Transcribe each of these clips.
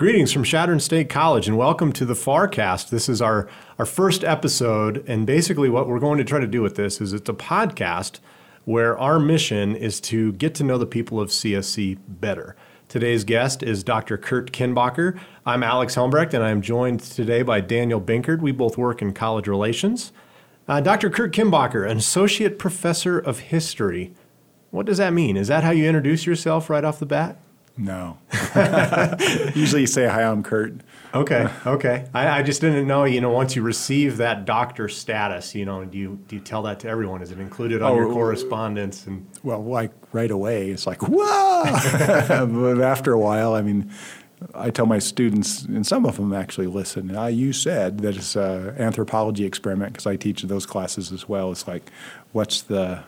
Greetings from Chadron State College and welcome to the FARcast. This is our, our first episode, and basically, what we're going to try to do with this is it's a podcast where our mission is to get to know the people of CSC better. Today's guest is Dr. Kurt Kinbacher. I'm Alex Helmbrecht, and I'm joined today by Daniel Binkard. We both work in college relations. Uh, Dr. Kurt Kinbacher, an associate professor of history. What does that mean? Is that how you introduce yourself right off the bat? No. Usually you say, hi, I'm Kurt. Okay, okay. I, I, just didn't know, you know, once you receive that doctor status, you know, do you, do you tell that to everyone? Is it included on oh, your correspondence? And Well, like right away, it's like, whoa! but after a while, I mean, I tell my students, and some of them actually listen. Uh, you said that it's an anthropology experiment because I teach those classes as well. It's like, what's the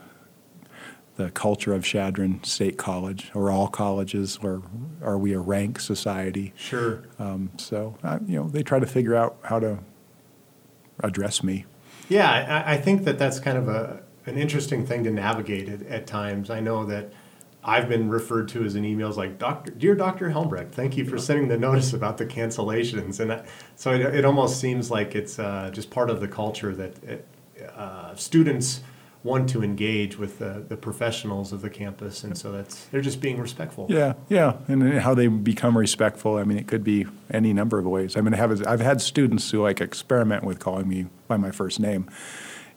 the culture of Chadron State College or all colleges, or are we a rank society? Sure. Um, so uh, you know, they try to figure out how to address me. Yeah, I, I think that that's kind of a an interesting thing to navigate at, at, times. I know that I've been referred to as in emails like Doctor, dear Doctor Helmbrecht, thank you for sending the notice about the cancellations, and I, so it, it, almost seems like it's uh, just part of the culture that it, uh, students want to engage with the, the professionals of the campus, and so that's they're just being respectful. Yeah, yeah, and how they become respectful. I mean, it could be any number of ways. I mean, I have I've had students who like experiment with calling me by my first name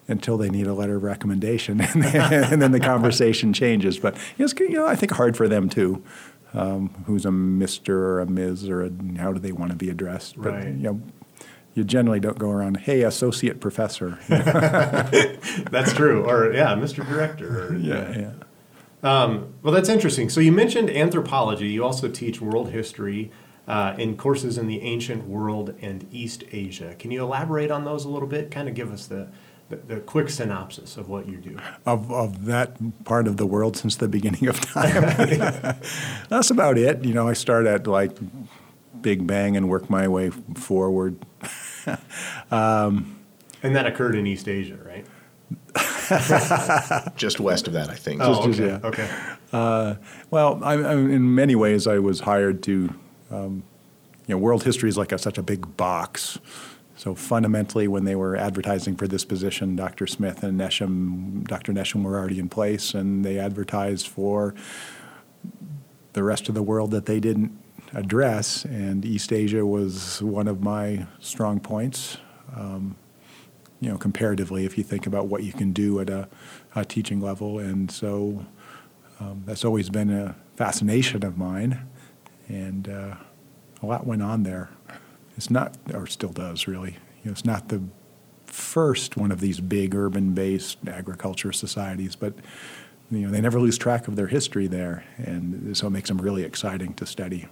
until they need a letter of recommendation, and then, and then the conversation changes. But it's you know I think hard for them too. Um, who's a Mister or a Ms. or a, how do they want to be addressed? But right. you know, you generally don't go around, hey, associate professor. that's true. Or, yeah, Mr. Director. Or, yeah, yeah. Um, well, that's interesting. So you mentioned anthropology. You also teach world history uh, in courses in the ancient world and East Asia. Can you elaborate on those a little bit? Kind of give us the, the, the, quick synopsis of what you do. Of, of that part of the world since the beginning of time. That's about it. You know, I start at like Big Bang and work my way forward. um, and that occurred in East Asia, right? just west of that, I think. Oh, okay. yeah. okay. Uh, well, I, I, in many ways, I was hired to. Um, you know, world history is like a, such a big box. So fundamentally, when they were advertising for this position, Dr. Smith and Nesheim, Dr. Nesheim were already in place, and they advertised for the rest of the world that they didn't address, and East Asia was one of my strong points. Um, you know, comparatively, if you think about what you can do at a, a teaching level, and so um, that's always been a fascination of mine, and uh, a lot went on there. It's not, or still does, really. You know, it's not the first one of these big urban-based agriculture societies, but you know they never lose track of their history there, and so it makes them really exciting to study.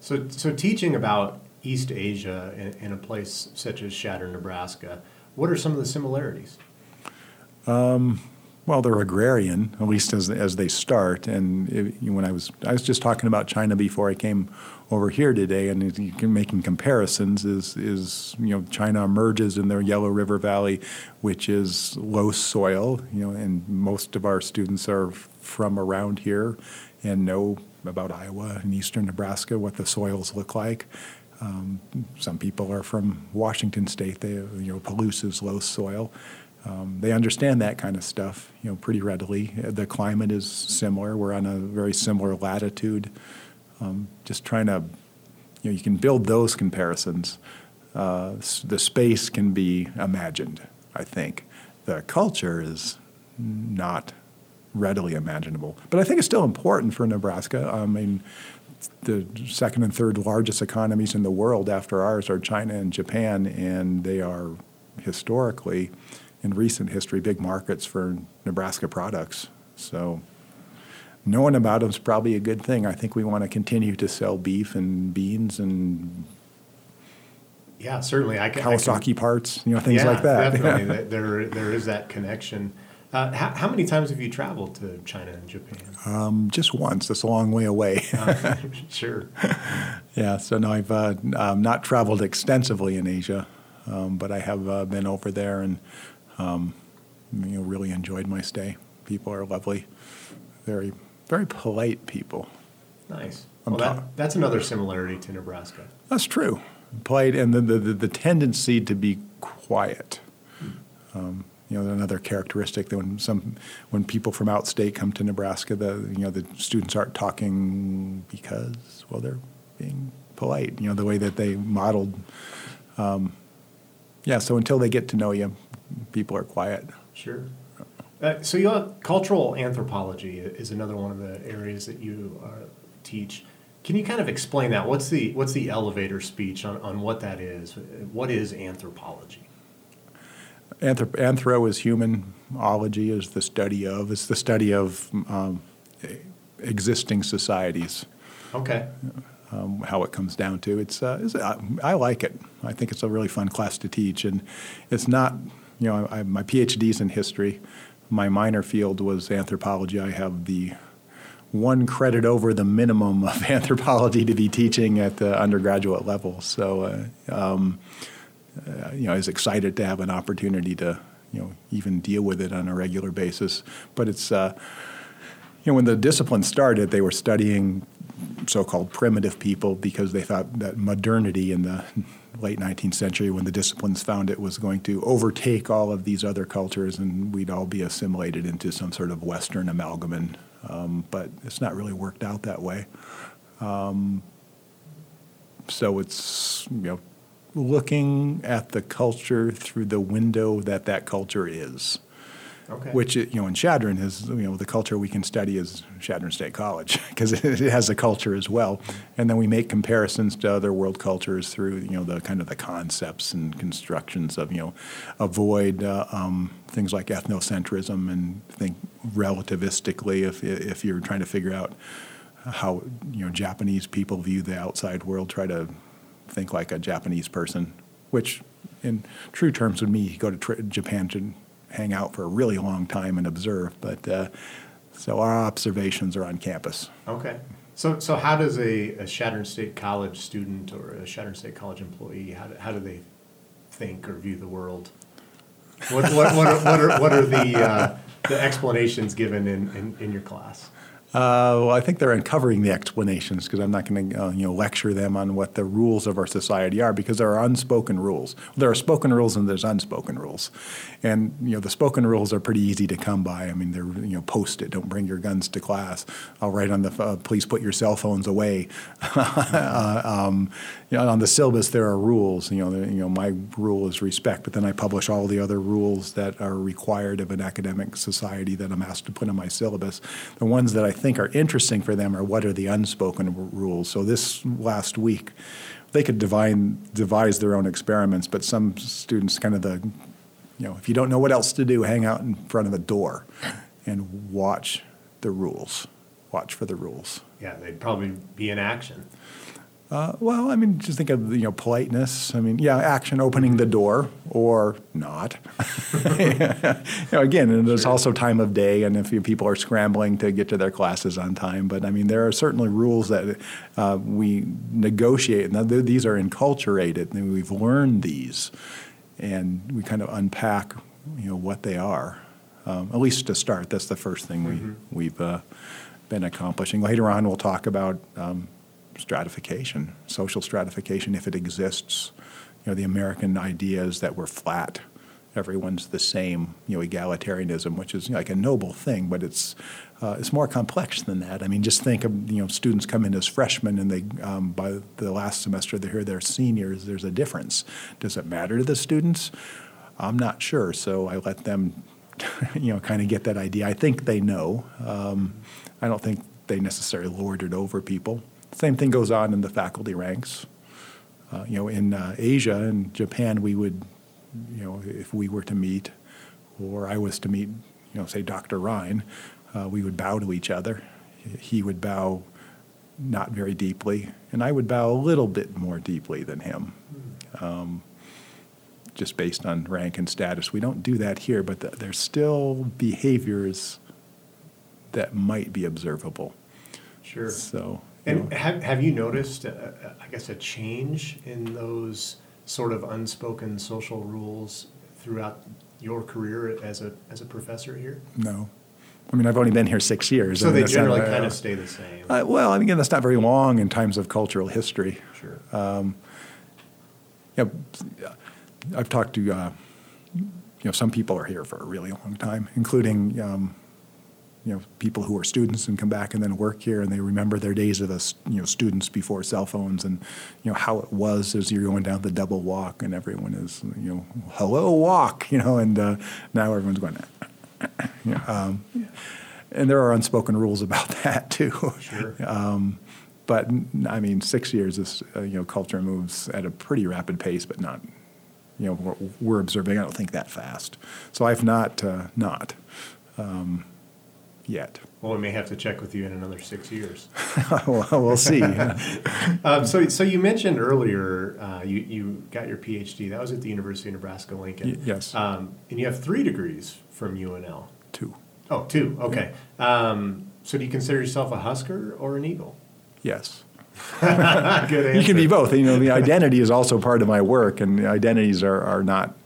So, so teaching about East Asia in, in, a place such as Chadron, Nebraska, what are some of the similarities? Um, well, they're agrarian, at least as as they start. And it, when I was I was just talking about China before I came over here today, and making comparisons is is you know China emerges in their Yellow River Valley, which is loess soil, you know, and most of our students are from around here and know about Iowa and eastern Nebraska, what the soils look like. Um, some people are from Washington State. They, you know, Palouse is loess soil. Um, they understand that kind of stuff, you know, pretty readily. The climate is similar. We're on a very similar latitude. Um, just trying to, you know, you can build those comparisons. Uh, the space can be imagined. I think the culture is not readily imaginable. But I think it's still important for Nebraska. I mean, the second and third largest economies in the world after ours are China and Japan, and they are historically, in recent history, big markets for Nebraska products. So knowing about them is probably a good thing. I think we want to continue to sell beef and beans and yeah, certainly. I can, Kawasaki I can, parts, you know, things yeah, like that. Definitely, there there is that connection. Uh, how, how, many times have you traveled to China and Japan? Um, just once. That's a long way away. uh, sure. yeah. So no, I've uh, um, not traveled extensively in Asia, um, but I have uh, been over there and um, you know really enjoyed my stay. People are lovely, very very polite people. Nice. I'm Well, that, that's another similarity to Nebraska. That's true. Polite and the, the, the, the tendency to be quiet. Um, you know, another characteristic that when some when people from outstate come to Nebraska, the you know the students aren't talking because well they're being polite. You know the way that they modeled. Um, yeah, so until they get to know you, people are quiet. Sure. Uh, so you cultural anthropology is another one of the areas that you uh, teach. Can you kind of explain that? What's the what's the elevator speech on, on what that is? What is anthropology? Anthrop- anthro is human. Ology is the study of. It's the study of um, existing societies. Okay. um, how it comes down to. It's, uh, it's I, I like it. I think it's a really fun class to teach, and it's not. You know, I, my PhD's in history. My minor field was anthropology. I have the one credit over the minimum of anthropology to be teaching at the undergraduate level. So, uh, um, uh, you know, I was excited to have an opportunity to, you know, even deal with it on a regular basis. But it's, uh, you know, when the discipline started, they were studying so-called primitive people because they thought that modernity in the late 19th century, when the disciplines found it was going to overtake all of these other cultures and we'd all be assimilated into some sort of Western amalgamation. Um, but it's not really worked out that way. Um, so it's you know looking at the culture through the window that that culture is Okay. which you know in Chadron is you know the culture we can study is Chadron State College because it has a culture as well, and then we make comparisons to other world cultures through you know the kind of the concepts and constructions of you know avoid uh, um, things like ethnocentrism and think relativistically if if you're trying to figure out how you know Japanese people view the outside world, try to think like a Japanese person, which in true terms would mean go to tra- Japan to hang out for a really long time and observe. But uh, so our observations are on campus. Okay. So, so how does a, a Chadron State College student or a Chadron State College employee, how do, how do they think or view the world? What, what, what, are, what, are, what are the, uh, the explanations given in, in, in your class? Uh, well, I think they're uncovering the explanations because I'm not going to uh, you know lecture them on what the rules of our society are because there are unspoken rules. There are spoken rules and there's unspoken rules, and you know the spoken rules are pretty easy to come by. I mean, they're you know post it, don't bring your guns to class. I'll write on the uh, please put your cell phones away. uh, um, you know, on the syllabus there are rules. You know, you know my rule is respect, but then I publish all the other rules that are required of an academic society that I'm asked to put in my syllabus. The ones that I think are interesting for them are what are the unspoken rules. So this last week, they could divine, devise their own experiments, but some students kind of the, you know, if you don't know what else to do, hang out in front of a door and watch the rules. Watch for the rules. Yeah, they'd probably be in action. Uh, well, I mean, just think of you know politeness. I mean, yeah, action opening the door or not. you know, again, and there's also time of day, and if you, people are scrambling to get to their classes on time. But I mean, there are certainly rules that uh, we negotiate, and th- these are enculturated, and we've learned these, and we kind of unpack, you know, what they are. Um, at least to start, that's the first thing we we've uh, been accomplishing. Later on, we'll talk about. Um, stratification, social stratification, if it exists. You know, the American idea is that we're flat. Everyone's the same. You know, egalitarianism, which is like a noble thing, but it's uh, it's more complex than that. I mean, just think of you know students come in as freshmen, and they um, by the last semester they're here, they're seniors. There's a difference. Does it matter to the students? I'm not sure. So I let them, you know, kind of get that idea. I think they know. Um, I don't think they necessarily lord it over people. Same thing goes on in the faculty ranks. Uh, you know, in uh, Asia and Japan, we would, you know, if we were to meet, or I was to meet, you know, say Dr. Ryan, uh, we would bow to each other. He would bow not very deeply, and I would bow a little bit more deeply than him, um, just based on rank and status. We don't do that here, but th- there's still behaviors that might be observable. Sure. So, And have, have you noticed, uh, uh, I guess, a change in those sort of unspoken social rules throughout your career as a, as a professor here? no. I mean, I've only been here six years. So I mean, they not- generally uh, kind of stay the same. uh, well, I mean, again, that's not very long in times of cultural history. sure. Yeah, I've talked to, uh, you know, some people are here for a really long time, including, um, you know, people who are students and come back and then work here, and they remember their days of us, you know, students before cell phones, and you know how it was as you're going down the double walk, and everyone is, you know, hello walk, you know, and uh, now everyone's going. you know, um, and there are unspoken rules about that too. Sure. Um, but I mean, six years is uh, you know culture moves at a pretty rapid pace, but not you know we're, we're observing. I don't think that fast. So I've not uh, not um, yet. Well, we may have to check with you in another six years. well, we'll see. Um, so, so you mentioned earlier uh, you, you got your PhD. That was at the University of Nebraska Lincoln. Y- yes. Um, and you have three degrees from UNL. Two. Oh, two. Okay. Um, so do you consider yourself a Husker or an Eagle? Yes. You can be both. You know, the identity is also part of my work, and the identities are, are not.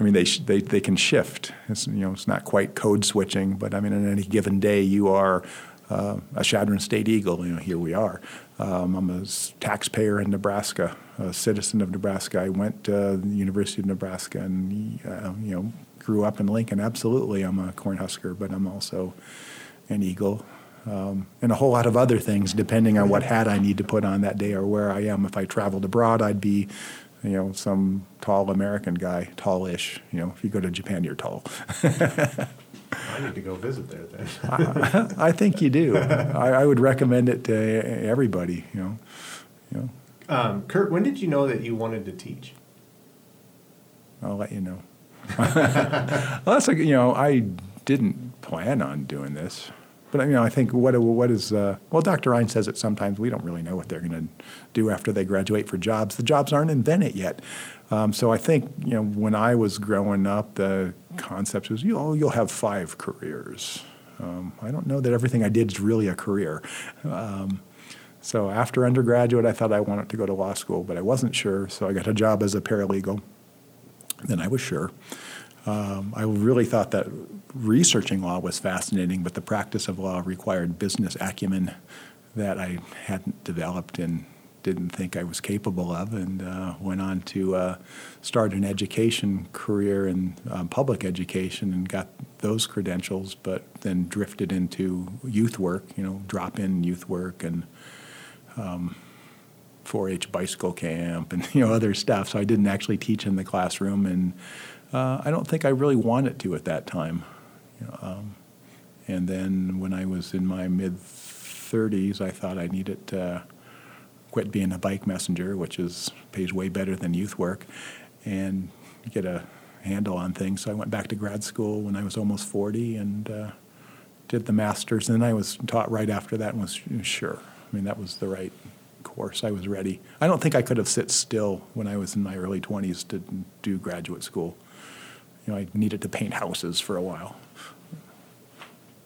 I mean, they, sh- they they can shift. It's you know, it's not quite code switching, but I mean, on any given day, you are uh, a Chadron State Eagle. You know, here we are. Um, I'm a taxpayer in Nebraska, a citizen of Nebraska. I went to the University of Nebraska, and uh, you know, grew up in Lincoln. Absolutely, I'm a Cornhusker, but I'm also an Eagle um, and a whole lot of other things, depending on what hat I need to put on that day or where I am. If I traveled abroad, I'd be, you know, some tall American guy, tallish. You know, if you go to Japan, you're tall. I need to go visit there then. I think you do. I, I would recommend it to everybody. You know, you know. Um, Kurt, when did you know that you wanted to teach? I'll let you know. well, that's like you know, I didn't plan on doing this, but you know, I think what what is uh, well, Dr. Ryan says it sometimes. We don't really know what they're going to do after they graduate for jobs. The jobs aren't invented yet. Um, so I think you know, when I was growing up, the concept was you know, you'll have five careers. Um, I don't know that everything I did is really a career. Um, so after undergraduate, I thought I wanted to go to law school, but I wasn't sure. So I got a job as a paralegal then I was sure. Um, I really thought that researching law was fascinating, but the practice of law required business acumen that I hadn't developed and didn't think I was capable of, and uh, went on to uh, start an education career in um, public education and got those credentials, but then drifted into youth work, you know, drop in youth work and 4-H bicycle camp and you know other stuff. So I didn't actually teach in the classroom, and uh, I don't think I really wanted to at that time. You know, um, and then when I was in my mid 30s, I thought I needed to quit being a bike messenger, which is pays way better than youth work, and get a handle on things. So I went back to grad school when I was almost 40 and uh, did the master's. And then I was taught right after that and was sure. I mean, that was the right course. I was ready. I don't think I could have sit still when I was in my early 20s to do graduate school. You know, I needed to paint houses for a while.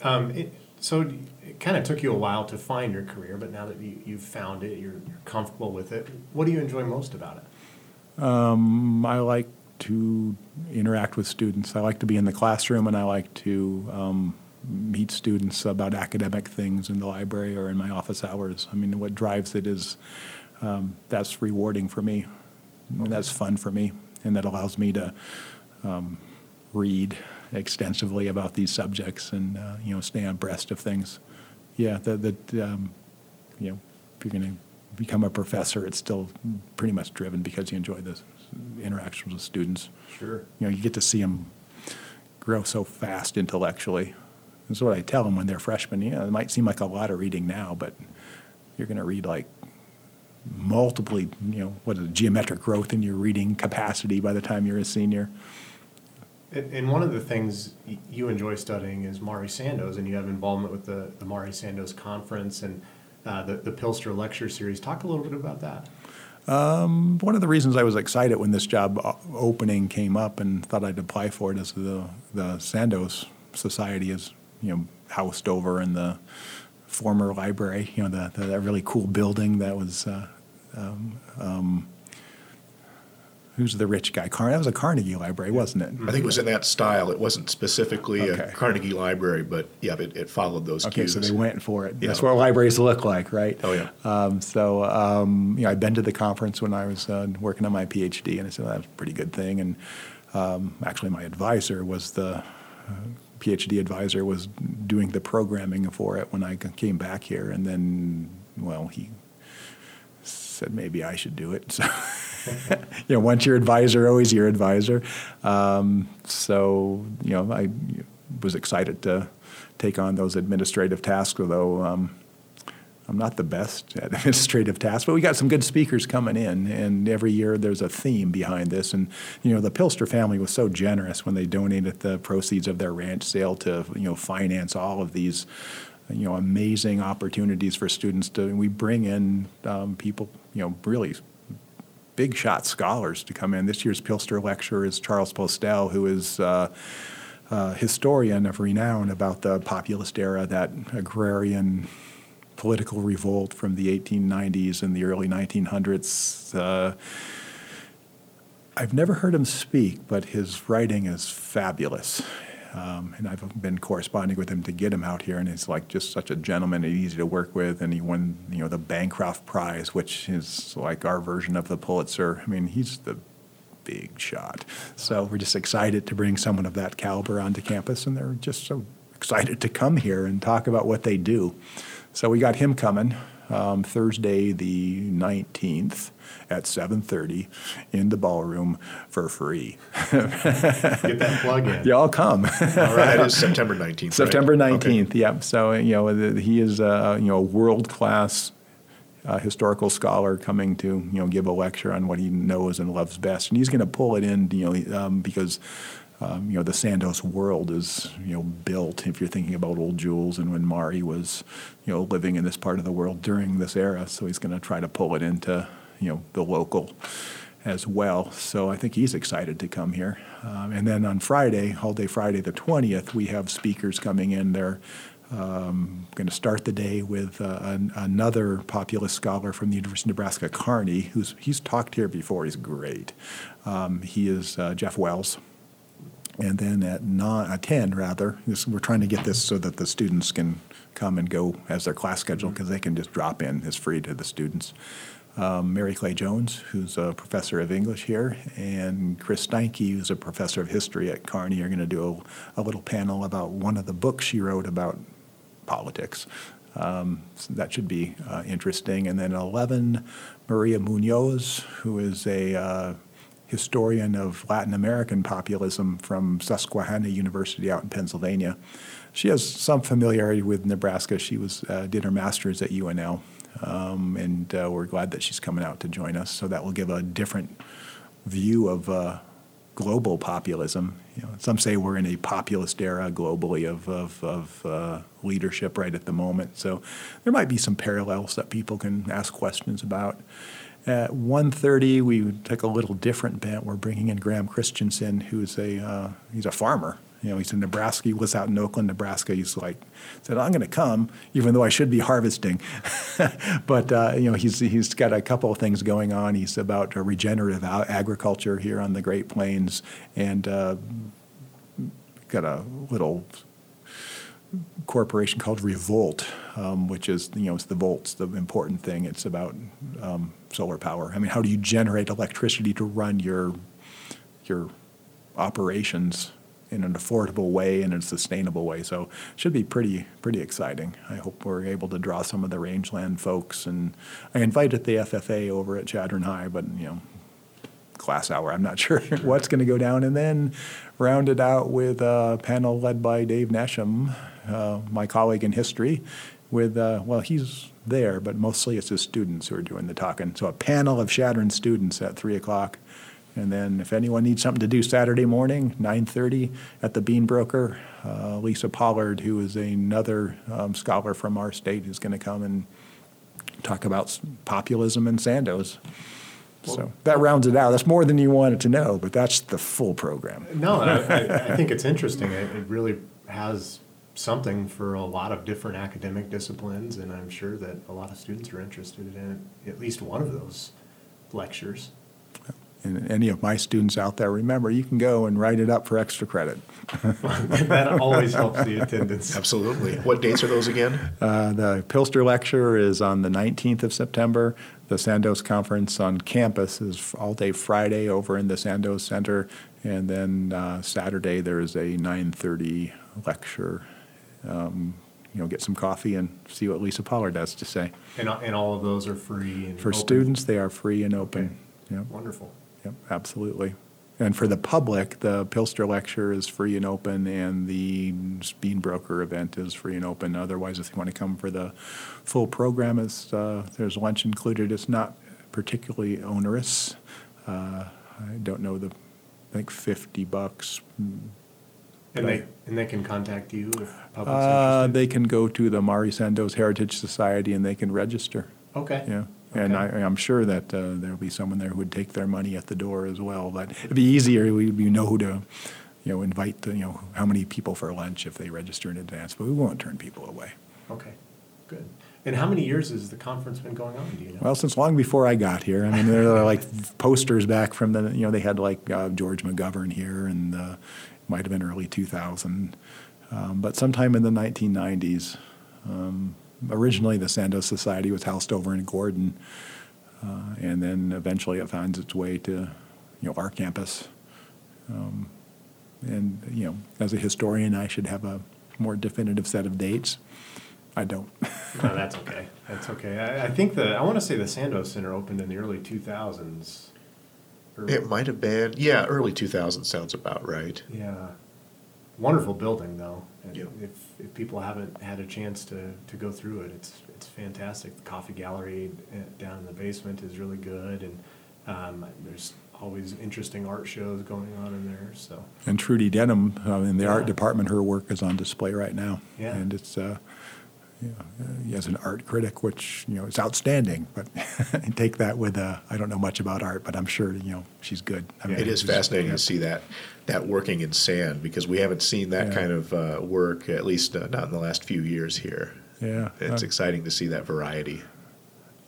Um, it, so it kind of took you a while to find your career, but now that you, you've found it, you're, you're comfortable with it. What do you enjoy most about it? Um, I like to interact with students. I like to be in the classroom, and I like to um, meet students about academic things in the library or in my office hours. I mean, what drives it is um, that's rewarding for me. And that's fun for me, and that allows me to um, read extensively about these subjects and uh, you know stay abreast of things. Yeah, that that um, you know if you're going to become a professor, it's still pretty much driven because you enjoy the interactions with students. Sure. You know, you get to see them grow so fast intellectually. That's what I tell them when they're freshmen. Yeah, it might seem like a lot of reading now, but you're going to read like multiply, you know, what is it, geometric growth in your reading capacity by the time you're a senior. And and one of the things you enjoy studying is Mari Sandoz, and you have involvement with the, the Mari Sandoz conference and uh, the, the Pilster lecture series. Talk a little bit about that. Um, one of the reasons I was excited when this job opening came up and thought I'd apply for it is the the Sandoz Society is you know housed over in the former library, you know the, the that really cool building that was uh, um, um, who's the rich guy? Car- that was a Carnegie Library, wasn't it? I think it was in that style. It wasn't specifically Okay. a Carnegie Library, but yeah, it, it followed those Okay, cues. so they went for it. Yeah. That's what libraries look like, right? Oh, yeah. Um, so, um, you know, I'd been to the conference when I was uh, working on my PhD, and I said, well, that's a pretty good thing. And um, actually, my advisor was the uh, PhD advisor was doing the programming for it when I came back here, and then, well, he said maybe I should do it. So, you know, once your advisor, always your advisor. Um, so, you know, I was excited to take on those administrative tasks, although um, I'm not the best at administrative tasks. But we got some good speakers coming in, and every year there's a theme behind this. And you know, the Pilster family was so generous when they donated the proceeds of their ranch sale to you know finance all of these you know amazing opportunities for students to. We bring in um, people, you know, really big shot scholars to come in. This year's Pilster lecturer is Charles Postel, who is uh, a historian of renown about the populist era, that agrarian political revolt from the 1890s and the early 1900s. Uh, I've never heard him speak, but his writing is fabulous. Um, and I've been corresponding with him to get him out here, and he's like just such a gentleman and easy to work with. And he won, you know, the Bancroft Prize, which is like our version of the Pulitzer. I mean, he's the big shot. So we're just excited to bring someone of that caliber onto campus, and they're just so excited to come here and talk about what they do. So we got him coming um, Thursday the 19th at 7.30 in the ballroom for free. Get that plug in. Y'all come. All right, that is September 19th. right? September Okay. 19th, yeah. So, you know, the, he is a, you know, world-class uh, historical scholar coming to, you know, give a lecture on what he knows and loves best. And he's going to pull it in, you know, um, because, um, you know, the Sandoz world is, you know, built, if you're thinking about Old Jules and when Mari was, you know, living in this part of the world during this era. So he's going to try to pull it into, you know, the local as well. So I think he's excited to come here. Um, and then on Friday, all day Friday the 20th, we have speakers coming in. They're um, going to start the day with uh, an, another populist scholar from the University of Nebraska, Kearney, who's he's talked here before. He's great. Um, he is uh, Jeff Wells. And then at nine, uh, 10, rather, this, we're trying to get this so that the students can come and go as their class schedule because they can just drop in. It's free to the students. Um, Mary Clay Jones, who's a professor of English here, and Chris Steinke, who's a professor of history at Kearney, are going to do a, a little panel about one of the books she wrote about politics. Um, so that should be uh, interesting. And then 11, Maria Munoz, who is a uh, historian of Latin American populism from Susquehanna University out in Pennsylvania. She has some familiarity with Nebraska. She was uh, did her master's at UNL, um, and uh, we're glad that she's coming out to join us. So that will give a different view of uh, global populism. You know, some say we're in a populist era globally of, of, of uh, leadership right at the moment. So there might be some parallels that people can ask questions about. At 1.30, we took a little different bent. We're bringing in Graham Christensen, who's a uh, he's a farmer. You know, he's in Nebraska. He lives out in Oakland, Nebraska. He's like said, "I'm going to come, even though I should be harvesting." but uh, you know, he's he's got a couple of things going on. He's about regenerative agriculture here on the Great Plains, and uh, got a little corporation called Revolt, um, which is you know it's the volts, the important thing. It's about um, solar power. I mean, how do you generate electricity to run your your operations in an affordable way and in a sustainable way? So it should be pretty pretty exciting. I hope we're able to draw some of the rangeland folks, and I invited the FFA over at Chadron High, but you know class hour. I'm not sure what's going to go down. And then rounded out with a panel led by Dave Nesheim, uh, my colleague in history, with, uh, well, he's there, but mostly it's his students who are doing the talking. So a panel of Chadron students at 3 o'clock. And then if anyone needs something to do Saturday morning, 9.30 at the Bean Broker, uh, Lisa Pollard, who is another um, scholar from our state, is going to come and talk about populism and Sandoz. So that rounds it out. That's more than you wanted to know, but that's the full program. No, I, I, think it's interesting. It, it really has something for a lot of different academic disciplines, and I'm sure that a lot of students are interested in at least one of those lectures. And any of my students out there, remember, you can go and write it up for extra credit. that always helps the attendance. Absolutely. What dates are those again? Uh, the Pilster lecture is on the 19th of September. The Sandoz conference on campus is all day Friday over in the Sandoz Center, and then uh, Saturday there is a 9:30 lecture. Um, you know, get some coffee and see what Lisa Pollard has to say. And, and all of those are free and For open? students, they are free and open. Yep, Wonderful. Yep, absolutely. And for the public, the Pilster lecture is free and open, and the Bean Broker event is free and open. Otherwise, if you want to come for the full program, it's, uh, there's lunch included. It's not particularly onerous. Uh, I don't know the, I think 50 bucks. And they, and they can contact you if public's Uh, interested? They can go to the Mari Sandoz Heritage Society and they can register. Okay. Yeah, and I, I'm sure that uh, there'll be someone there who would take their money at the door as well. But it'd be easier, we, we know who to, you know, invite, the, you know, how many people for lunch if they register in advance, but we won't turn people away. Okay, good. And how many years has the conference been going on, do you know? Well, since long before I got here, I mean, there are like posters back from the, you know, they had like uh, George McGovern here and uh, might have been early 2000. Um, but sometime in the 1990s, um, originally the Sandoz Society was housed over in Gordon, uh, and then eventually it finds its way to, you know, our campus. Um, and, you know, as a historian, I should have a more definitive set of dates. I don't. No, that's okay. That's okay. I, I think the, I want to say the Sandoz Center opened in the early 2000s. It might have been, yeah, early two thousands sounds about right. Yeah. Wonderful building, though. And Yeah. If, if people haven't had a chance to, to go through it, it's, it's fantastic. The coffee gallery uh, down in the basement is really good, and um, there's always interesting art shows going on in there, so. And Trudy Denham, uh, in the art department, her work is on display right now. Yeah. And it's, uh, you know, uh, as an art critic, which, you know, is outstanding, but take that with, uh, I don't know much about art, but I'm sure, you know, she's good. I mean, It is fascinating to see that that working in sand because we haven't seen that Yeah. kind of uh, work at least uh, not in the last few years here. Yeah. It's uh, exciting to see that variety.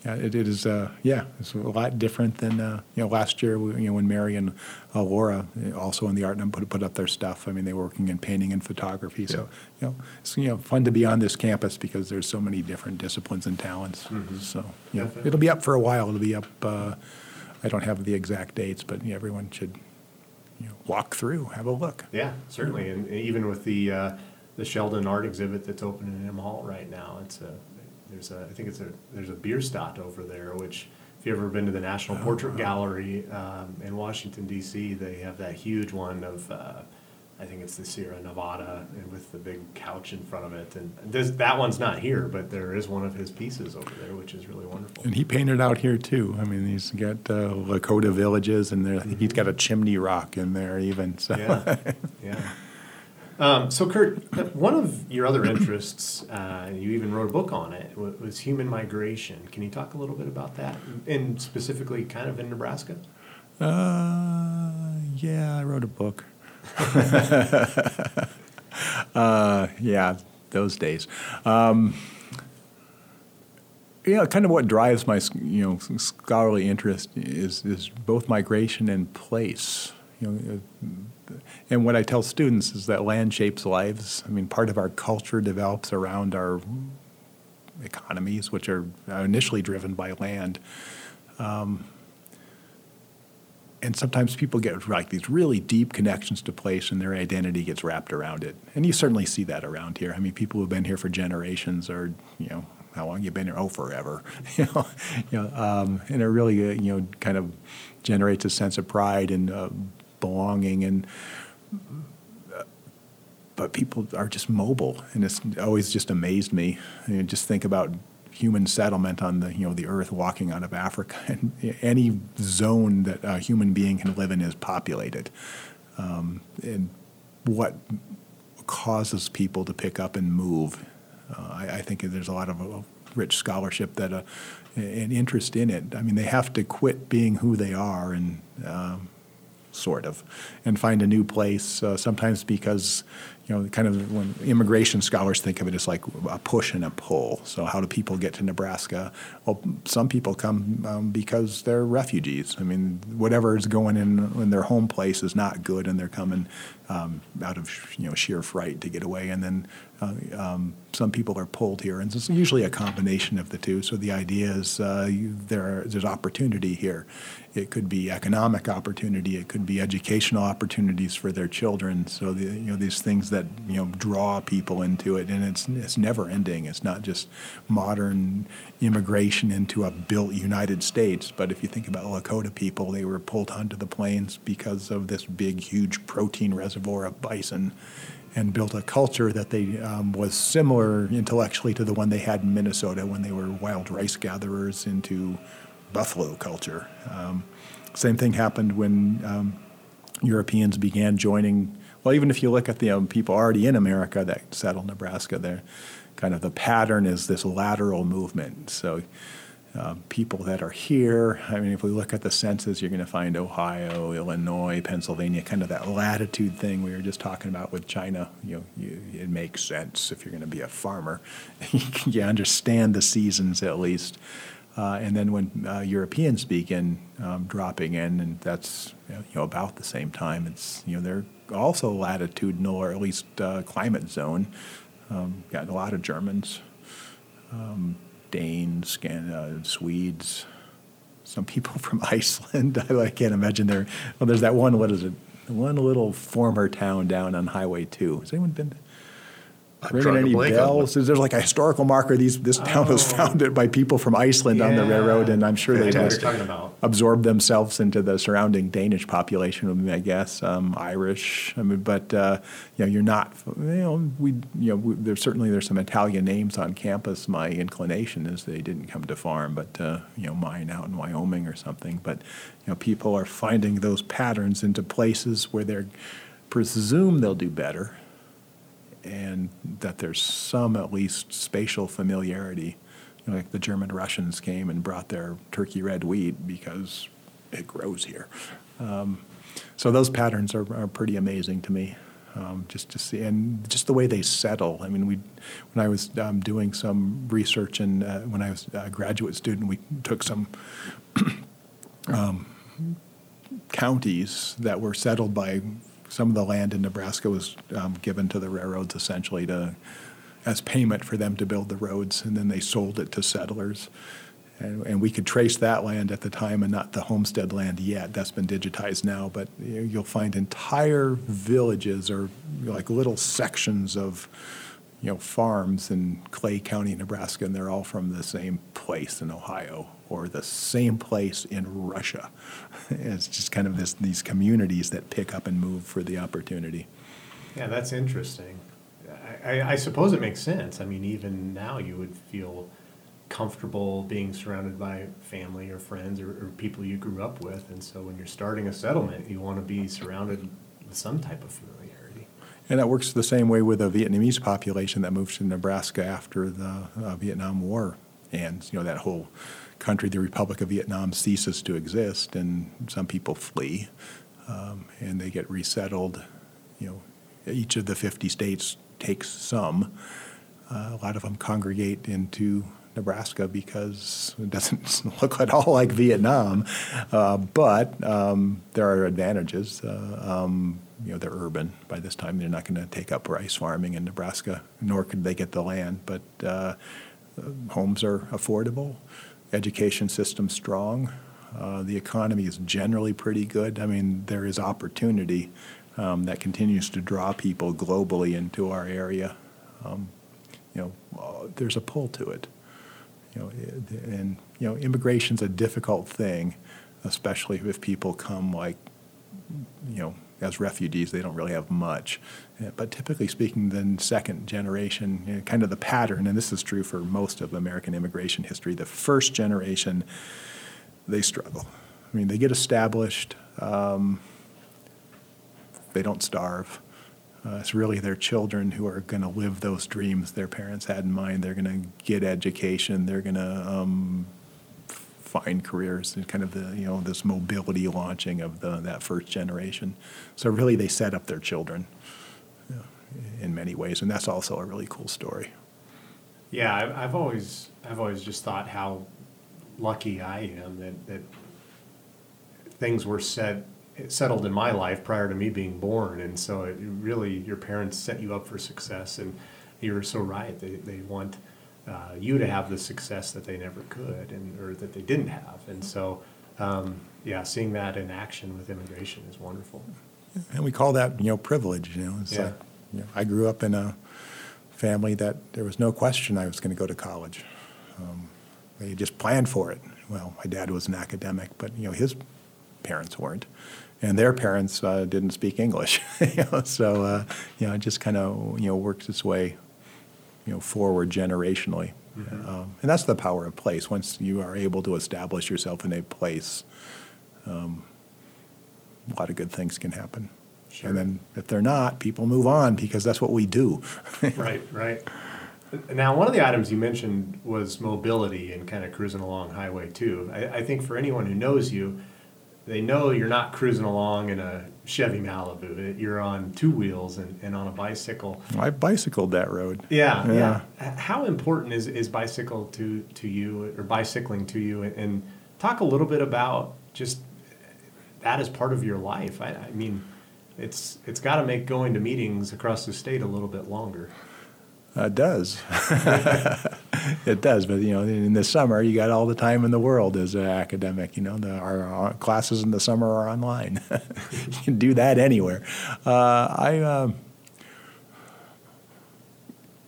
Yeah, it, it is. Uh, yeah, it's a lot different than uh, you know. Last year, you know, when Mary and uh, Laura, uh, also in the art, and put put up their stuff. I mean, they were working in painting and photography. So you know, it's you know fun to be on this campus because there's so many different disciplines and talents. So you know, Definitely. it'll be up for a while. It'll be up. Uh, I don't have the exact dates, but yeah, everyone should you know, walk through, have a look. Yeah, certainly, and even with the uh, the Sheldon art exhibit that's open in M Hall right now, it's a there's a I think it's a there's a Bierstadt over there. Which, if you've ever been to the National Portrait Gallery um, in Washington D.C., they have that huge one of uh, I think it's the Sierra Nevada and with the big couch in front of it. And this, that one's not here, but there is one of his pieces over there, which is really wonderful. And he painted out here too. I mean, he's got uh, Lakota villages, and there, I think he's got a chimney rock in there even. So. Yeah, yeah. Um, so, Kurt, one of your other interests, uh, you even wrote a book on it, was human migration. Can you talk a little bit about that, and specifically, kind of in Nebraska? Uh, yeah, I wrote a book. uh, yeah, those days. Um, yeah, kind of what drives my you know scholarly interest is is both migration and place. You know, uh, and what I tell students is that land shapes lives. I mean, part of our culture develops around our economies, which are initially driven by land. And sometimes people get like these really deep connections to place and their identity gets wrapped around it. And you certainly see that around here. I mean people who've been here for generations or you know how long you've been here? Oh forever. You know, you know um, and it really uh, you know kind of generates a sense of pride and uh, belonging and but people are just mobile and it's always just amazed me. Just think about human settlement on the you know the earth walking out of Africa and any zone that a human being can live in is populated. Um, and what causes people to pick up and move uh, I, I think there's a lot of uh, rich scholarship that uh, and interest in it. I mean they have to quit being who they are and um, sort of, and find a new place. Uh, sometimes because you know, kind of when immigration scholars think of it as like a push and a pull. So, how do people get to Nebraska? Well, some people come um, because they're refugees. I mean, whatever is going in in their home place is not good, and they're coming um, out of you know sheer fright to get away. And then uh, um, some people are pulled here, and it's usually a combination of the two. So the idea is uh, you, there there's opportunity here. It could be economic opportunity. It could be educational opportunities for their children. So the, you know these things that you know draw people into it, and it's it's never ending. It's not just modern immigration into a built United States. But if you think about Lakota people, they were pulled onto the plains because of this big, huge protein reservoir of bison and built a culture that they um, was similar intellectually to the one they had in Minnesota when they were wild rice gatherers into buffalo culture. Um, same thing happened when um, Europeans began joining. Well, even if you look at the um, people already in America that settled Nebraska, there, kind of the pattern is this lateral movement. So uh, people that are here. I mean, if we look at the census, you're going to find Ohio, Illinois, Pennsylvania, kind of that latitude thing we were just talking about with China. You know, you, it makes sense if you're going to be a farmer. you understand the seasons at least. Uh, and then when uh, Europeans begin um, dropping in, and that's you know about the same time, it's you know they're also latitudinal or at least uh, climate zone. Um, got a lot of Germans. Um, Danes, Scan, uh, Swedes, some people from Iceland. I, can't imagine there. Well, there's that one. What is it? One little former town down on Highway Two. Has anyone been? Ringing any bells? There's like a historical marker. These this town oh. was founded by people from Iceland yeah. on the railroad, and I'm sure they just absorbed themselves into the surrounding Danish population. I guess um, Irish. I mean, but uh, you know, you're not. You know, we you know, we, there's certainly there's some Italian names on campus. My inclination is they didn't come to farm, but uh, you know, mine out in Wyoming or something. But you know, people are finding those patterns into places where they're presume they'll do better and that there's some at least spatial familiarity. You know, like the German Russians came and brought their turkey red wheat because it grows here. Um, so those patterns are, are pretty amazing to me. Um, just to see, and just the way they settle. I mean, we, when I was um, doing some research and uh, when I was a graduate student, we took some um, counties that were settled by some of the land in Nebraska was um, given to the railroads essentially to as payment for them to build the roads, and then they sold it to settlers. And, and, we could trace that land at the time and not the homestead land yet. That's been digitized now, but you'll find entire villages or like little sections of you know farms in Clay County, Nebraska, and they're all from the same place in Ohio or the same place in Russia. it's just kind of this these communities that pick up and move for the opportunity. Yeah, that's interesting. I, I, suppose it makes sense. I mean, even now you would feel comfortable being surrounded by family or friends or, or, people you grew up with. And so when you're starting a settlement, you want to be surrounded with some type of familiarity. And that works the same way with the Vietnamese population that moved to Nebraska after the uh, Vietnam War. And, you know, that whole country, the Republic of Vietnam, ceases to exist, and some people flee, um, and they get resettled. You know, each of the 50 states takes some. Uh, a lot of them congregate into Nebraska because it doesn't look at all like Vietnam, uh, but um, there are advantages. Uh, um, you know, they're urban by this time. They're not going to take up rice farming in Nebraska, nor could they get the land. But uh, homes are affordable education system strong. Uh, the economy is generally pretty good. I mean, there is opportunity um, that continues to draw people globally into our area. Um, you know, there's a pull to it. You know, and you know, immigration's a difficult thing, especially if people come like, you know, as refugees, they don't really have much. But typically speaking, then second generation, you know, kind of the pattern, and this is true for most of American immigration history, the first generation, they struggle. I mean, they get established, um, they don't starve. Uh, it's really their children who are going to live those dreams their parents had in mind. They're going to get education. They're going to um, find careers and kind of the you know this mobility launching of the that first generation. So really, they set up their children. in many ways, and that's also a really cool story. Yeah, I've, I've always I've always just thought how lucky I am that that things were set settled in my life prior to me being born, and so it really your parents set you up for success, and you're so right. They they want uh, you to have the success that they never could, and or that they didn't have, and so um, yeah, seeing that in action with immigration is wonderful. And we call that you know privilege. You know, it's Yeah. like you know, I grew up in a family that there was no question I was going to go to college. Um, they just planned for it. Well, my dad was an academic, but you know his parents weren't, and their parents uh, didn't speak English. you know, so uh, you know, it just kind of you know works its way, you know, forward generationally, um, and that's the power of place. Once you are able to establish yourself in a place, um, a lot of good things can happen. Sure. And then if they're not, people move on because that's what we do. right, right. Now, one of the items you mentioned was mobility and kind of cruising along Highway 2. I, I think for anyone who knows you, they know you're not cruising along in a Chevy Malibu. You're on two wheels and, and on a bicycle. I bicycled that road. Yeah, yeah. Yeah. How important is, is bicycle to, to you or bicycling to you? And, and talk a little bit about just that as part of your life. I, I mean, it's it's got to make going to meetings across the state a little bit longer. Uh, It does. it does. But, you know, in the summer, you got all the time in the world as an academic. You know, the, our, our classes in the summer are online. you can do that anywhere. Uh, I, um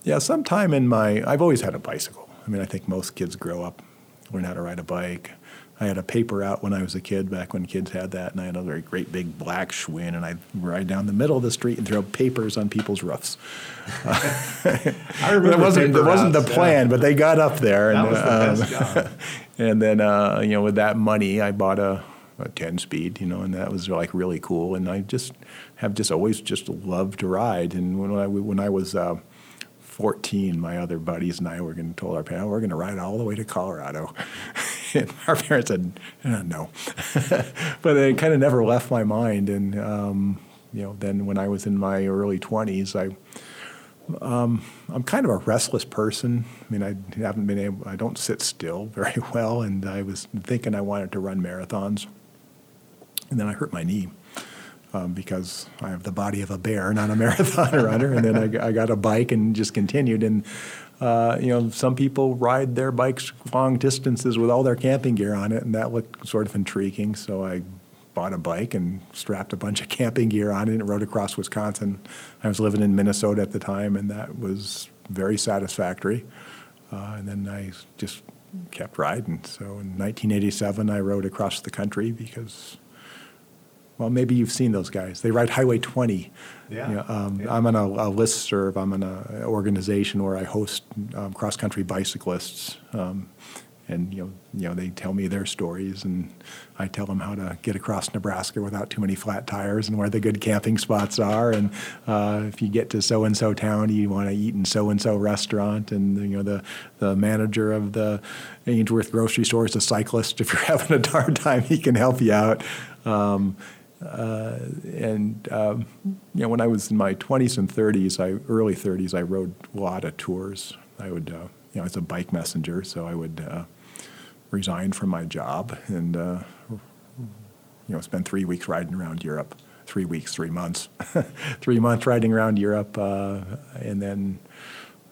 yeah, sometime in my, I've always had a bicycle. I mean, I think most kids grow up, learn how to ride a bike. I had a paper out when I was a kid, back when kids had that, and I had a very great big black Schwinn, and I'd ride down the middle of the street and throw papers on people's roofs. I remember It wasn't, it wasn't the routes, yeah. plan, but they got up there. That and, was the um, best job. and then, uh, you know, with that money, I bought a, a 10 speed, you know, and that was like really cool. And I just have just always just loved to ride. And when I, when I was uh, 14, my other buddies and I were going to told our parents, we're going to ride all the way to Colorado. our parents said, "Uh, no. but it kind of never left my mind. And, um, you know, then when I was in my early 20s, I, I'm kind of a restless person. I mean, I haven't been able, I don't sit still very well, and I was thinking I wanted to run marathons. And then I hurt my knee um, because I have the body of a bear, not a marathon runner. And then I, I got a bike and just continued. And, uh, you know, some people ride their bikes long distances with all their camping gear on it, and that looked sort of intriguing. So I bought a bike and strapped a bunch of camping gear on it and rode across Wisconsin. I was living in Minnesota at the time, and that was very satisfactory. Uh, and then I just kept riding. So in 1987, I rode across the country because, well, maybe you've seen those guys. They ride Highway 20. Yeah. You know, um, Yeah. I'm on a, a list serve. I'm in an organization where I host um, cross country bicyclists. Um, and you know, you know, they tell me their stories, and I tell them how to get across Nebraska without too many flat tires, and where the good camping spots are. And uh, if you get to so and so town, you want to eat in so and so restaurant. And you know, the the manager of the Ainsworth grocery store is a cyclist. If you're having a hard time, he can help you out. Um, uh, and um, you know, when I was in my 20s and 30s, I early 30s, I rode a lot of tours. I would, uh, you know, I was a bike messenger, so I would uh, resign from my job and uh, you know spend three weeks riding around Europe. Three weeks, three months, three months riding around Europe, uh, and then,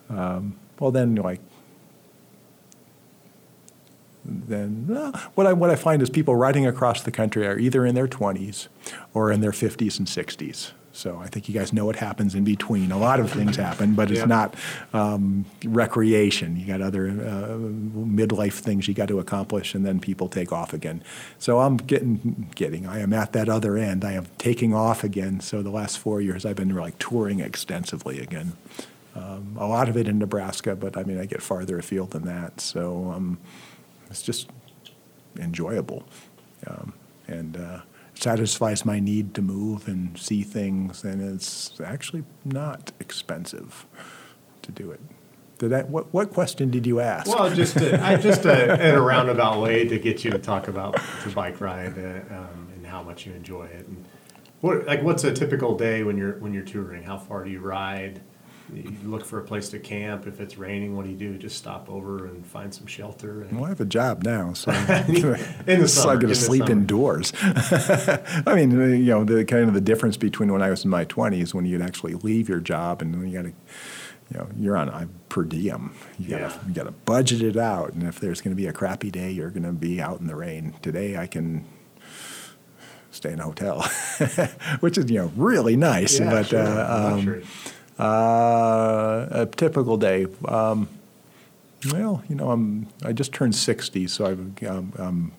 um, well, then like then uh, what I what I find is people riding across the country are either in their 20s or in their 50s and 60s. So I think you guys know what happens in between. A lot of things happen, but it's Yeah. not um, recreation. You got other uh, midlife things you got to accomplish, and then people take off again. So I'm getting getting. I am at that other end. I am taking off again. So the last four years I've been like touring extensively again. Um, a lot of it in Nebraska, but I mean I get farther afield than that. So um, it's just enjoyable um, and uh, satisfies my need to move and see things and it's actually not expensive to do it did I, what, what question did you ask Well, just just uh, in a roundabout way to get you to talk about the bike ride uh, um, and how much you enjoy it. And What like what's a typical day when you're when you're touring? How far do you ride? You look for a place to camp. If it's raining, what do you do? Just stop over and find some shelter. And, Well, I have a job now, so in the so summer, I'm in to sleep summer. indoors. I mean, you know, the kind of the difference between when I was in my 20s, when you'd actually leave your job, and when you got to, you know, you're on a per diem. You got Yeah. you got to budget it out, and if there's going to be a crappy day, you're going to be out in the rain. Today, I can stay in a hotel, which is you know really nice. Yeah, but sure. uh, um. Uh, a typical day. Um, well, you know, I'm I just turned 60, so I'm, um, um,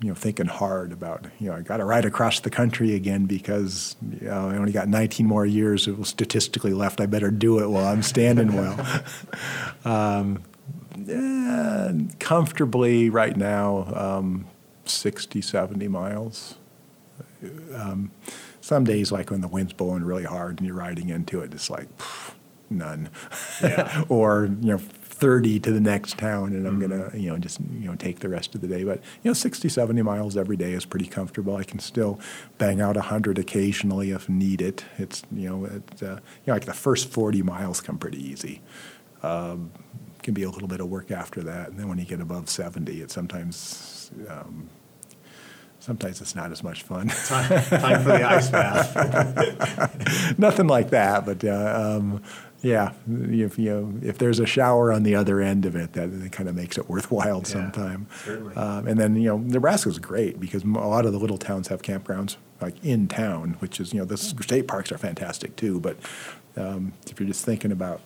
you know, thinking hard about you know I got to ride across the country again because you know, I only got 19 more years statistically left. I better do it while I'm standing well. um, yeah, comfortably right now, um, 60, 70 miles. Um, some days, like when the wind's blowing really hard and you're riding into it, it's like pff, none. Yeah. or you know, 30 to the next town, and I'm Mm-hmm. gonna you know just you know take the rest of the day. But you know, 60, 70 miles every day is pretty comfortable. I can still bang out 100 occasionally if needed. It's you know, it, uh, you know, like the first 40 miles come pretty easy. Um, can be a little bit of work after that, and then when you get above 70, it sometimes. Um, Sometimes it's not as much fun. time, time for the ice bath. Nothing like that, but uh, um, yeah, if you know, if there's a shower on the other end of it, that, that kind of makes it worthwhile sometime. certainly. Um, and then you know, Nebraska's great because a lot of the little towns have campgrounds like in town, which is you know the state parks are fantastic too. But um, if you're just thinking about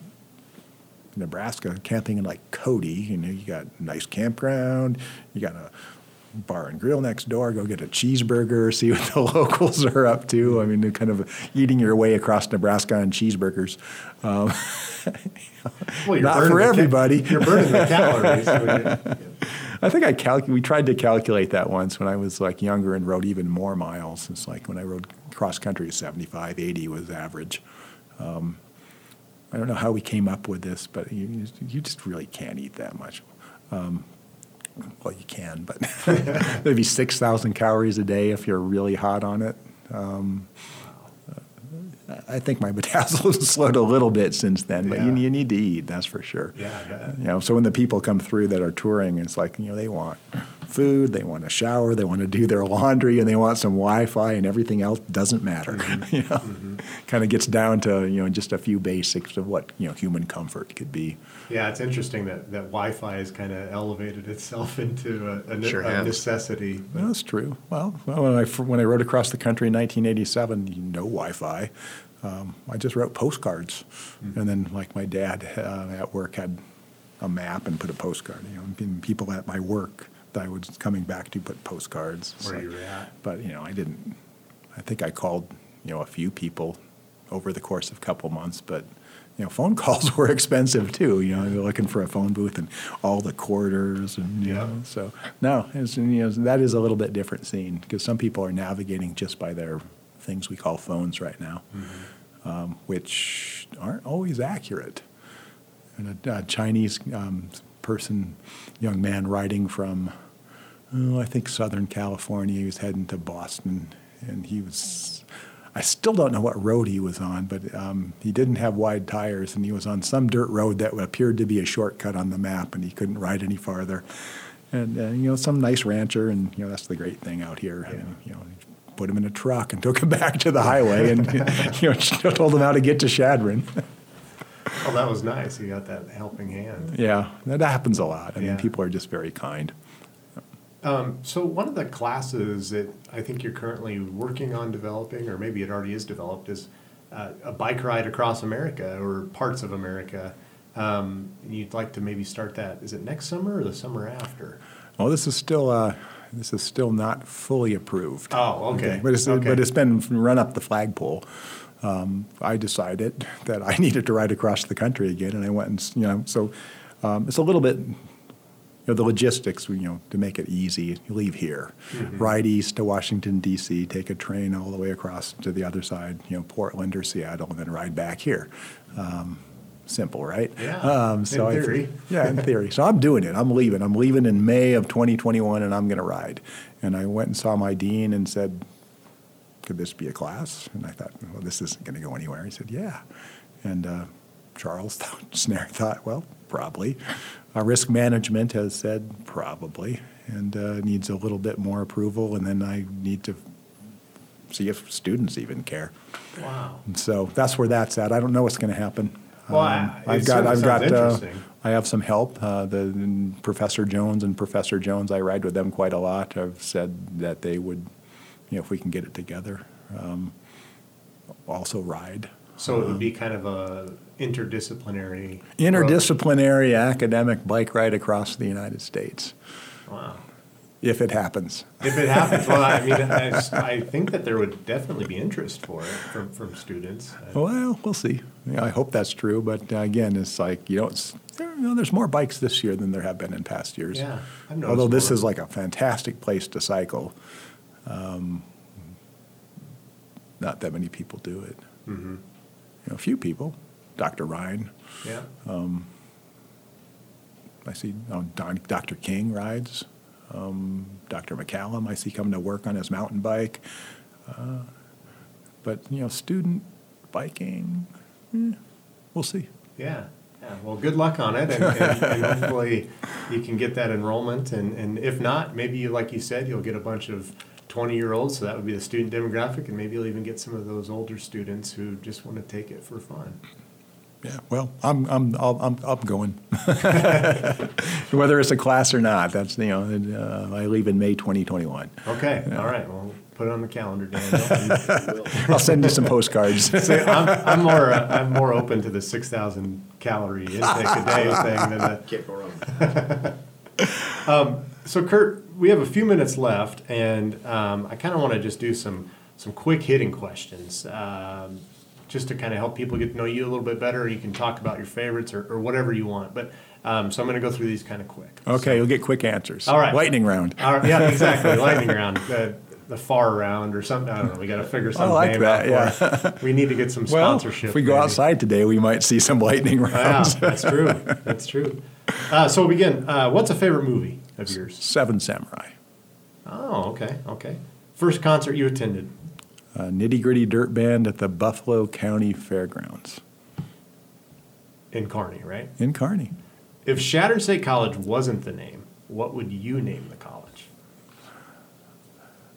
Nebraska, camping in like Cody, you know, you got a nice campground, you got a bar and grill next door, go get a cheeseburger, see what the locals are up to. I mean, kind of eating your way across Nebraska on cheeseburgers. Um, Well, Not for the ca- everybody. you're burning the calories. I think I calc- we tried to calculate that once when I was like younger and rode even more miles. It's like when I rode cross country, 75, 80 was average. Um, I don't know how we came up with this, but you, you just really can't eat that much. Um, well, you can, but maybe 6,000 calories a day if you're really hot on it. Um, I think my metabolism slowed a little bit since then, but Yeah. you, you need to eat, that's for sure. Yeah. You know, so when the people come through that are touring, it's like, you know, they want food, they want a shower, they want to do their laundry, and they want some Wi-Fi, and everything else doesn't matter. you know, kind of gets down to you know just a few basics of what you know human comfort could be. Yeah, it's interesting that, that Wi-Fi has kind of elevated itself into a, a, Sure a necessity. That's true. Well, well, when I when I rode across the country in 1987, you no Wi-Fi. Um, I just wrote postcards, and then like my dad uh, at work had a map and put a postcard. You know, and people at my work I was coming back to put postcards. Where So- you were at. But you know, I didn't. I think I called you know a few people over the course of a couple months, but. You know, phone calls were expensive too. You know, you're looking for a phone booth and all the quarters, and you Yeah. know, so no, it's, you know, that is a little bit different scene because some people are navigating just by their things we call phones right now, um, which aren't always accurate. And a, a Chinese um, person, young man riding from, oh, I think Southern California, he was heading to Boston, and he was. I still don't know what road he was on, but um, he didn't have wide tires, and he was on some dirt road that appeared to be a shortcut on the map, and he couldn't ride any farther. And uh, you know, some nice rancher, and you know that's the great thing out here. I mean, you know, put him in a truck and took him back to the highway, and you know, told him how to get to Chadron. Oh, that was nice. You got that helping hand. yeah, that happens a lot. I Yeah. mean, people are just very kind. Um, so one of the classes that I think you're currently working on developing, or maybe it already is developed, is uh, a bike ride across America or parts of America. Um, and you'd like to maybe start that. Is it next summer or the summer after? Well, this is still uh, this is still not fully approved. Oh, okay. But it's Okay. but it's been run up the flagpole. Um, I decided that I needed to ride across the country again, and I went and you know so um, it's a little bit. You know, the logistics, you know, to make it easy, you leave here, Mm-hmm. ride east to Washington, D.C., take a train all the way across to the other side, you know, Portland or Seattle, and then ride back here. Um, simple, right? Yeah, Um, in so I th- theory. yeah, in theory. So I'm doing it. I'm leaving. I'm leaving in May of 2021, and I'm going to ride. And I went and saw my dean and said, could this be a class? And I thought, well, this isn't going to go anywhere. He said, yeah. And uh, Charles Snare thought, well, probably. Our risk management has said probably, and uh, needs a little bit more approval, and then I need to see if students even care. Wow. And so that's where that's at. I don't know what's going to happen. Well, I- it I've got, I've got, uh. I have some help. Uh, the Professor Jones and Professor Jones, I ride with them quite a lot. Have said that they would, you know, if we can get it together, um, also ride. So it would be kind of a interdisciplinary. Interdisciplinary academic bike ride across the United States, Wow. if it happens. If it happens, well, I mean, I think that there would definitely be interest for it from, from students. Well, we'll see. Yeah, I hope that's true, but uh, again, it's like you know, you know, there's more bikes this year than there have been in past years. Yeah, I've noticed Although this more. is like a fantastic place to cycle, um, not that many people do it. Mm-hmm. You know, a few people. Dr. Ryan, Yeah. Um, I see. Oh, Don, Dr. King rides. Um, Dr. McCallum, I see coming to work on his mountain bike. Uh, but you know, student biking, eh, we'll see. Yeah. Yeah. Well, good luck on it, and, and, and hopefully you can get that enrollment. And, and if not, maybe you, like you said, you'll get a bunch of 20 year olds. So that would be the student demographic, and maybe you'll even get some of those older students who just want to take it for fun. Yeah, well, I'm I'm I'll, I'm I'm going, whether it's a class or not. That's you know, uh, I leave in May 2021. Okay. All right. Well, put it on the calendar, Daniel. I'll send you some postcards. See, I'm, I'm more uh, I'm more open to the 6,000 calorie intake a day thing than the Can't go wrong. So, Kurt, we have a few minutes left, and um, I kind of want to just do some some quick hitting questions, um, just to kind of help people get to know you a little bit better. You can talk about your favorites or, or whatever you want. But um, so I'm going to go through these kind of quick. Okay, you'll get quick answers. All right. lightning round. All right, yeah, exactly. Lightning round, the, the far round, or something. I don't know. We got to figure some like name that, out it. We need to get some Well, sponsorship. if we go maybe. outside today, we might see some lightning rounds. Yeah, that's true. That's true. Uh, so we begin. Uh, what's a favorite movie of yours? Seven Samurai, Oh, okay, okay. First concert you attended? a nitty gritty dirt band at the Buffalo County Fairgrounds In Kearney, right? in Kearney. If Chadron State College wasn't the name, what would you name the college?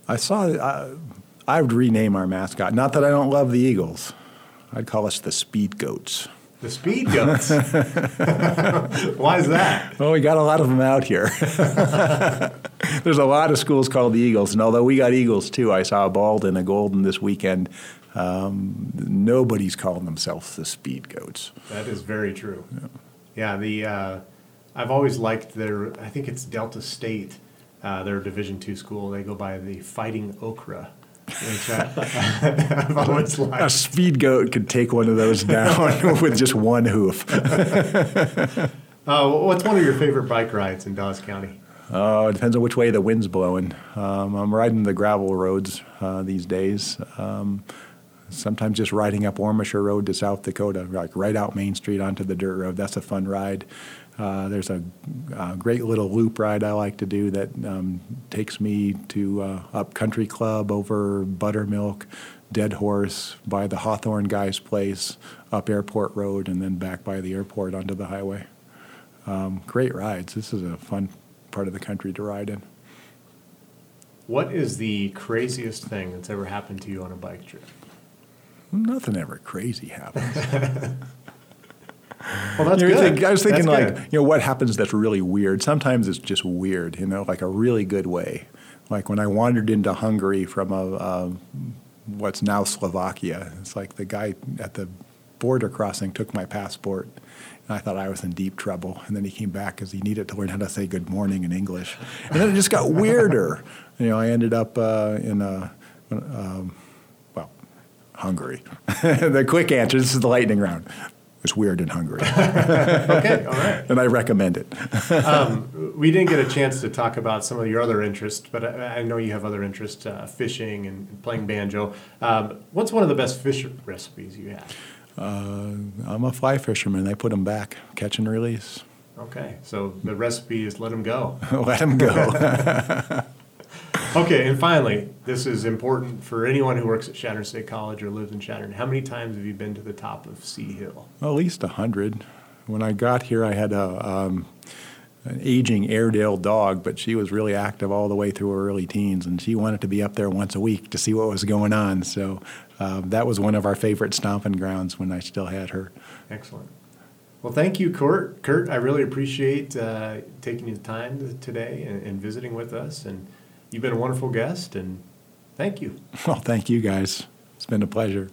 I saw. Uh, I would rename our mascot. Not that I don't love the Eagles. I'd call us the Speed Goats. The Speed Goats. Why is that? Well, we got a lot of them out here. There's a lot of schools called the Eagles, and although we got Eagles too, I saw a bald and a golden this weekend. Um, nobody's calling themselves the Speed Goats. That is very true. Yeah, the uh, I've always liked their. I think it's Delta State, uh, their Division two school. They go by the Fighting Okra, I've always A speed goat could take one of those down with just one hoof. Uh, what's one of your favorite bike rides in Dawes County? Uh, it depends on which way the wind's blowing. Um, I'm riding the gravel roads uh, these days. Um, sometimes just riding up Ormisher Road to South Dakota, like right out Main Street onto the dirt road. That's a fun ride. Uh, there's a, uh great little loop ride I like to do that um, takes me to uh, up Country Club over Buttermilk, Dead Horse, by the Hawthorne guy's place, up Airport Road, and then back by the airport onto the highway. Um, great rides. This is a fun part of the country to ride in. What is the craziest thing that's ever happened to you on a bike trip? Nothing ever crazy happens. Well, that's You know, good. think- I was thinking, That's like, good. you know, what happens that's really weird? Sometimes it's just weird, you know, like a really good way. Like when I wandered into Hungary from a, a what's now Slovakia, it's like the guy at the border crossing took my passport, and I thought I was in deep trouble. And then he came back because he needed to learn how to say good morning in English, and then it just got weirder. You know, I ended up uh, in a, um, well, Hungary. the quick answer. This is the lightning round. It's weird in Hungary okay, all right. and I recommend it. We didn't get a chance to talk about some of your other interests, but I, I know you have other interests, uh, fishing and playing banjo. Um, what's one of the best fish recipes you have? Uh, I'm a fly fisherman. I put them back, catch and release. Okay, so the recipe is let them go. Let them go. Okay, and finally, this is important for anyone who works at Chadron State College or lives in Chadron. How many times have you been to the top of C Hill? Well, at least a hundred. When I got here, I had a um, an aging Airedale dog, but she was really active all the way through her early teens, and she wanted to be up there once a week to see what was going on. So uh, that was one of our favorite stomping grounds when I still had her. Excellent. Well, thank you, Kurt. Kurt, I really appreciate uh, taking the time today and, and visiting with us. And you've been a wonderful guest, and thank you. Well, thank you guys. It's been a pleasure.